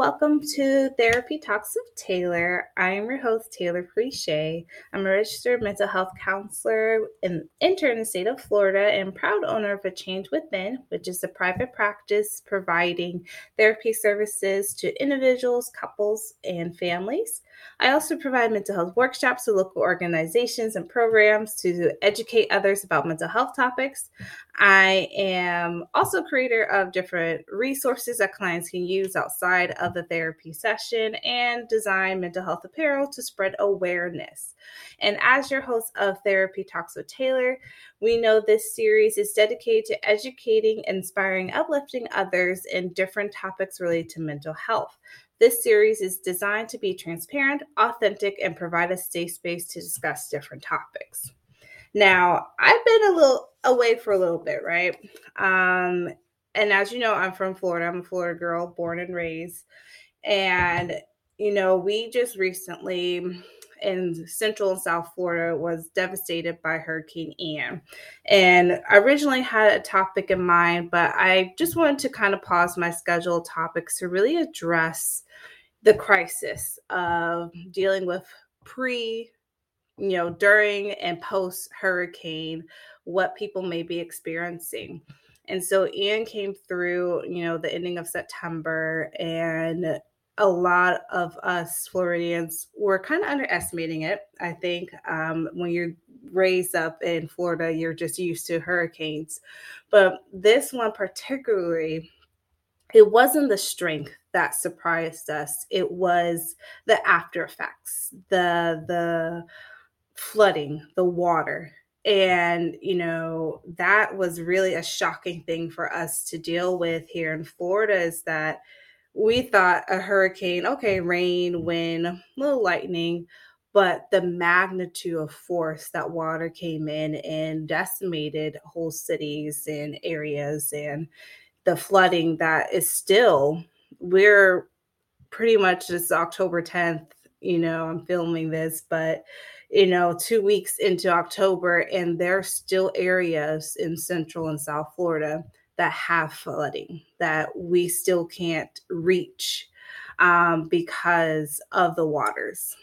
welcome to Therapy Talks with Taylor. I am your host, Taylor Preche. I'm a registered mental health counselor and intern in the state of Florida and proud owner of A Change Within, which is a private practice providing therapy services to individuals, couples, and families. I also provide mental health workshops to local organizations and programs to educate others about mental health topics. I am also creator of different resources that clients can use outside of the therapy session and design mental health apparel to spread awareness. And as your host of Therapy Talks with Taylor, we know this series is dedicated to educating, inspiring, uplifting others in different topics related to mental health. This series is designed to be transparent, authentic, and provide a safe space to discuss different topics. Now, I've been a little away for a little bit, right? Um, and as you know, I'm from Florida. I'm a Florida girl, born and raised. And, you know, we just recently in central and south Florida was devastated by Hurricane Ian. And I originally had a topic in mind, but I just wanted to kind of pause my scheduled topics to really address the crisis of dealing with pre, you know, during and post hurricane, what people may be experiencing. And so Ian came through, you know, the ending of September and a lot of us Floridians were kind of underestimating it. I think um, when you're raised up in Florida, you're just used to hurricanes. But this one, particularly, it wasn't the strength that surprised us, it was the after effects, the, the, flooding the water and you know that was really a shocking thing for us to deal with here in florida is that we thought a hurricane, okay, rain, wind, little lightning, but the magnitude of force that water came in and decimated whole cities and areas and the flooding that is still we're pretty much this October 10th, you know, I'm filming this, but you know, two weeks into October, and there are still areas in central and south Florida that have flooding that we still can't reach um, because of the waters.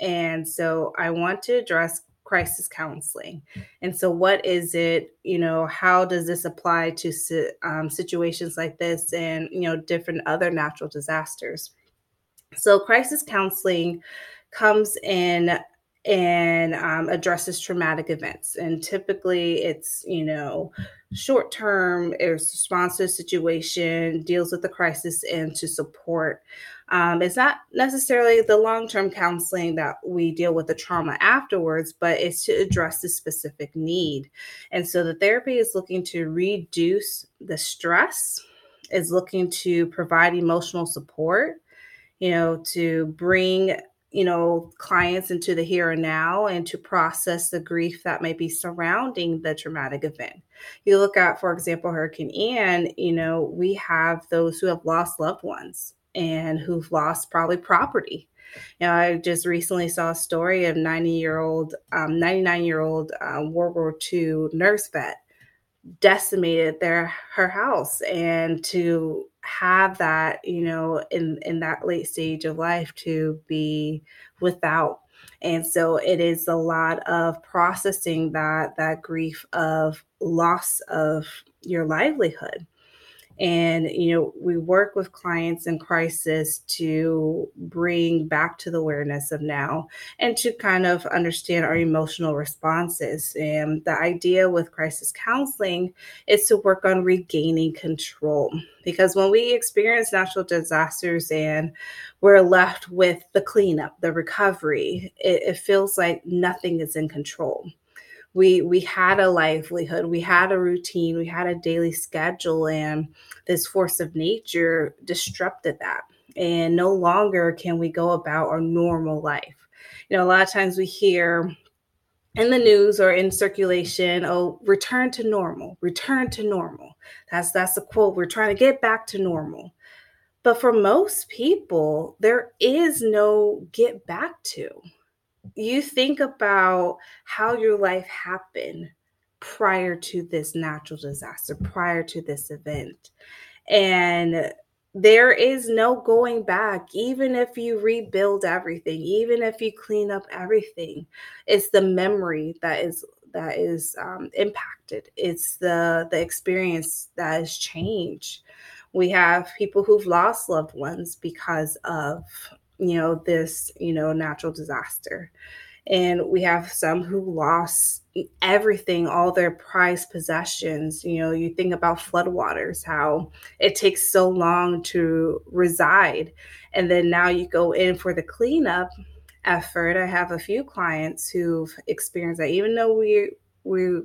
And so I want to address crisis counseling. And so, what is it? You know, how does this apply to um, situations like this and, you know, different other natural disasters? So, crisis counseling comes in and um, addresses traumatic events. And typically it's, you know, short term, it's response to a situation, deals with the crisis, and to support. Um, it's not necessarily the long term counseling that we deal with the trauma afterwards, but it's to address the specific need. And so the therapy is looking to reduce the stress, is looking to provide emotional support, you know, to bring you know clients into the here and now and to process the grief that may be surrounding the traumatic event. You look at for example hurricane ian you know we have those who have lost loved ones and who've lost probably property. You know i just recently saw a story of 90 year old um, 99 year old uh, world war ii nurse vet decimated their her house and to have that you know in in that late stage of life to be without. And so it is a lot of processing that that grief of loss of your livelihood and, you know, we work with clients in crisis to bring back to the awareness of now and to kind of understand our emotional responses. And the idea with crisis counseling is to work on regaining control. Because when we experience natural disasters and we're left with the cleanup, the recovery, it, it feels like nothing is in control we we had a livelihood we had a routine we had a daily schedule and this force of nature disrupted that. And no longer can we go about our normal life. You know a lot of times we hear in the news or in circulation oh return to normal return to normal. That's that's the quote we're trying to get back to normal. But for most people there is no get back to you think about how your life happened prior to this natural disaster, prior to this event. And there is no going back even if you rebuild everything even if you clean up everything it's the memory that is that is um, impacted it's the the experience that has changed we have people who've lost loved ones because of you know this you know natural disaster. And we have some who lost everything all their prized possessions. You know you think about floodwaters how it takes so long to reside. And then now you go in for the cleanup effort. I have a few clients who've experienced that. Even though we we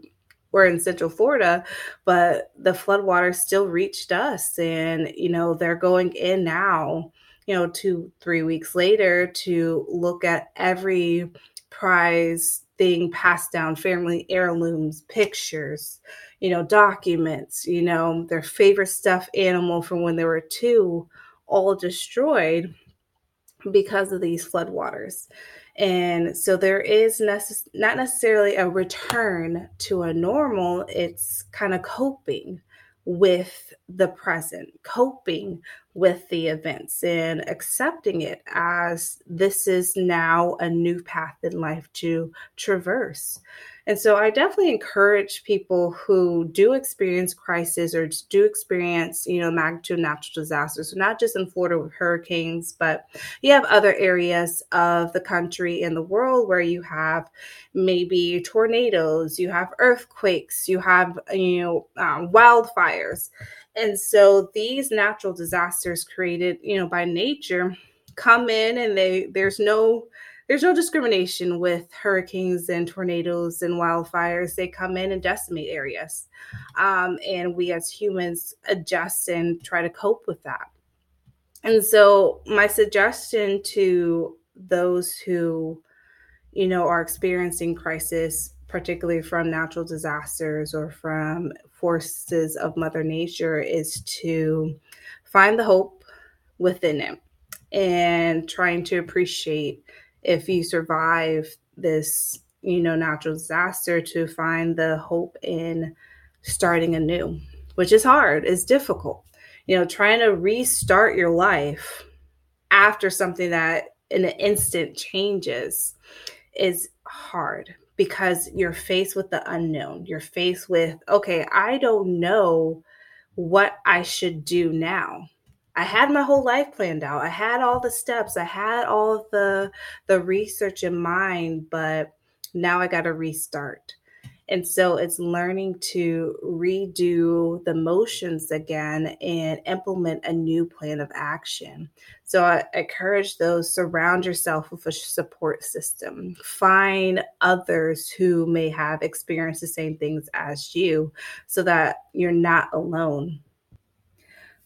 were in central florida but the floodwaters still reached us. And you know they're going in now you know two three weeks later to look at every prize thing passed down family heirlooms pictures you know documents you know their favorite stuffed animal from when they were two all destroyed because of these floodwaters and so there is necess- not necessarily a return to a normal it's kind of coping with the present, coping with the events, and accepting it as this is now a new path in life to traverse. And so I definitely encourage people who do experience crisis or do experience, you know, magnitude natural disasters. So not just in Florida with hurricanes, but you have other areas of the country and the world where you have maybe tornadoes, you have earthquakes, you have, you know, um, wildfires. And so these natural disasters created, you know, by nature come in and they there's no there's no discrimination with hurricanes and tornadoes and wildfires. They come in and decimate areas. Um, and we as humans adjust and try to cope with that. And so, my suggestion to those who, you know, are experiencing crisis, particularly from natural disasters or from forces of Mother Nature, is to find the hope within it and trying to appreciate if you survive this, you know, natural disaster to find the hope in starting anew, which is hard, is difficult. You know, trying to restart your life after something that in an instant changes is hard because you're faced with the unknown. You're faced with, okay, I don't know what I should do now. I had my whole life planned out. I had all the steps. I had all the the research in mind, but now I got to restart. And so it's learning to redo the motions again and implement a new plan of action. So I encourage those surround yourself with a support system. Find others who may have experienced the same things as you so that you're not alone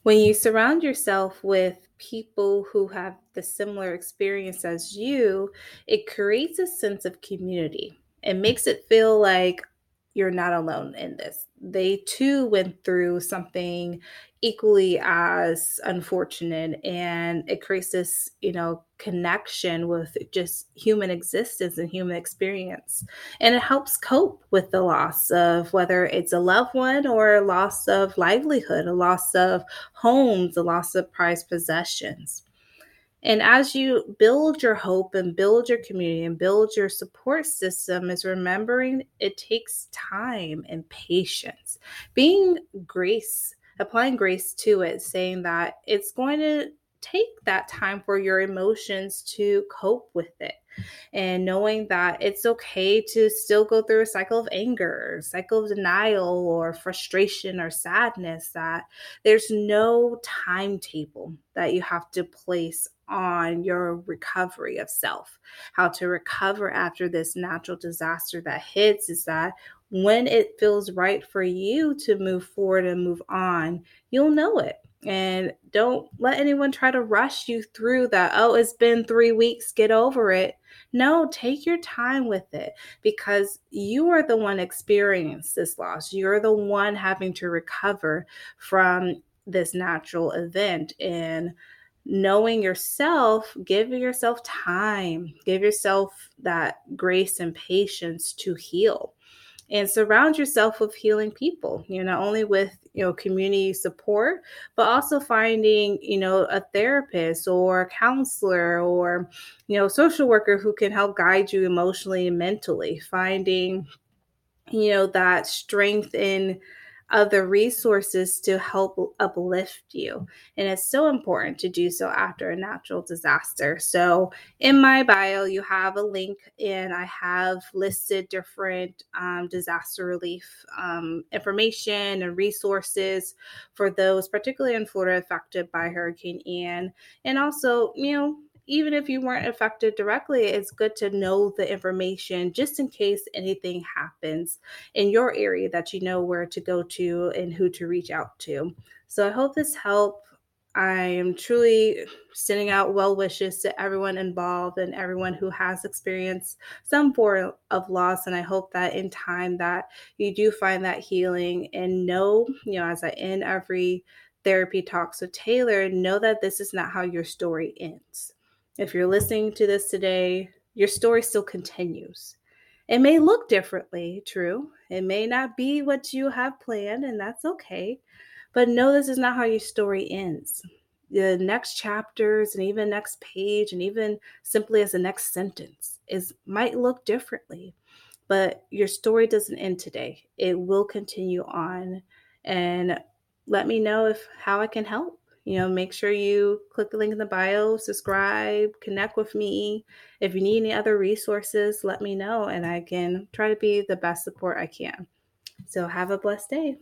when you surround yourself with people who have the similar experience as you, it creates a sense of community. It makes it feel like you're not alone in this. They too went through something equally as unfortunate and it creates this you know connection with just human existence and human experience and it helps cope with the loss of whether it's a loved one or a loss of livelihood a loss of homes a loss of prized possessions and as you build your hope and build your community and build your support system, is remembering it takes time and patience. Being grace applying grace to it, saying that it's going to take that time for your emotions to cope with it and knowing that it's okay to still go through a cycle of anger cycle of denial or frustration or sadness that there's no timetable that you have to place on your recovery of self how to recover after this natural disaster that hits is that when it feels right for you to move forward and move on, you'll know it. And don't let anyone try to rush you through that. Oh, it's been three weeks, get over it. No, take your time with it because you are the one experiencing this loss. You're the one having to recover from this natural event. And knowing yourself, give yourself time, give yourself that grace and patience to heal and surround yourself with healing people you know not only with you know community support but also finding you know a therapist or a counselor or you know social worker who can help guide you emotionally and mentally finding you know that strength in other resources to help uplift you. And it's so important to do so after a natural disaster. So, in my bio, you have a link, and I have listed different um, disaster relief um, information and resources for those, particularly in Florida, affected by Hurricane Ian. And also, you know, even if you weren't affected directly, it's good to know the information just in case anything happens in your area that you know where to go to and who to reach out to. So I hope this helped. I am truly sending out well wishes to everyone involved and everyone who has experienced some form of loss. And I hope that in time that you do find that healing and know, you know, as I end every therapy talks with Taylor, know that this is not how your story ends. If you're listening to this today, your story still continues. It may look differently, true. It may not be what you have planned, and that's okay. But know this is not how your story ends. The next chapters and even next page and even simply as the next sentence is might look differently. But your story doesn't end today. It will continue on. And let me know if how I can help you know make sure you click the link in the bio subscribe connect with me. If you need any other resources let me know and i can try to be the best support i can. So have a blessed day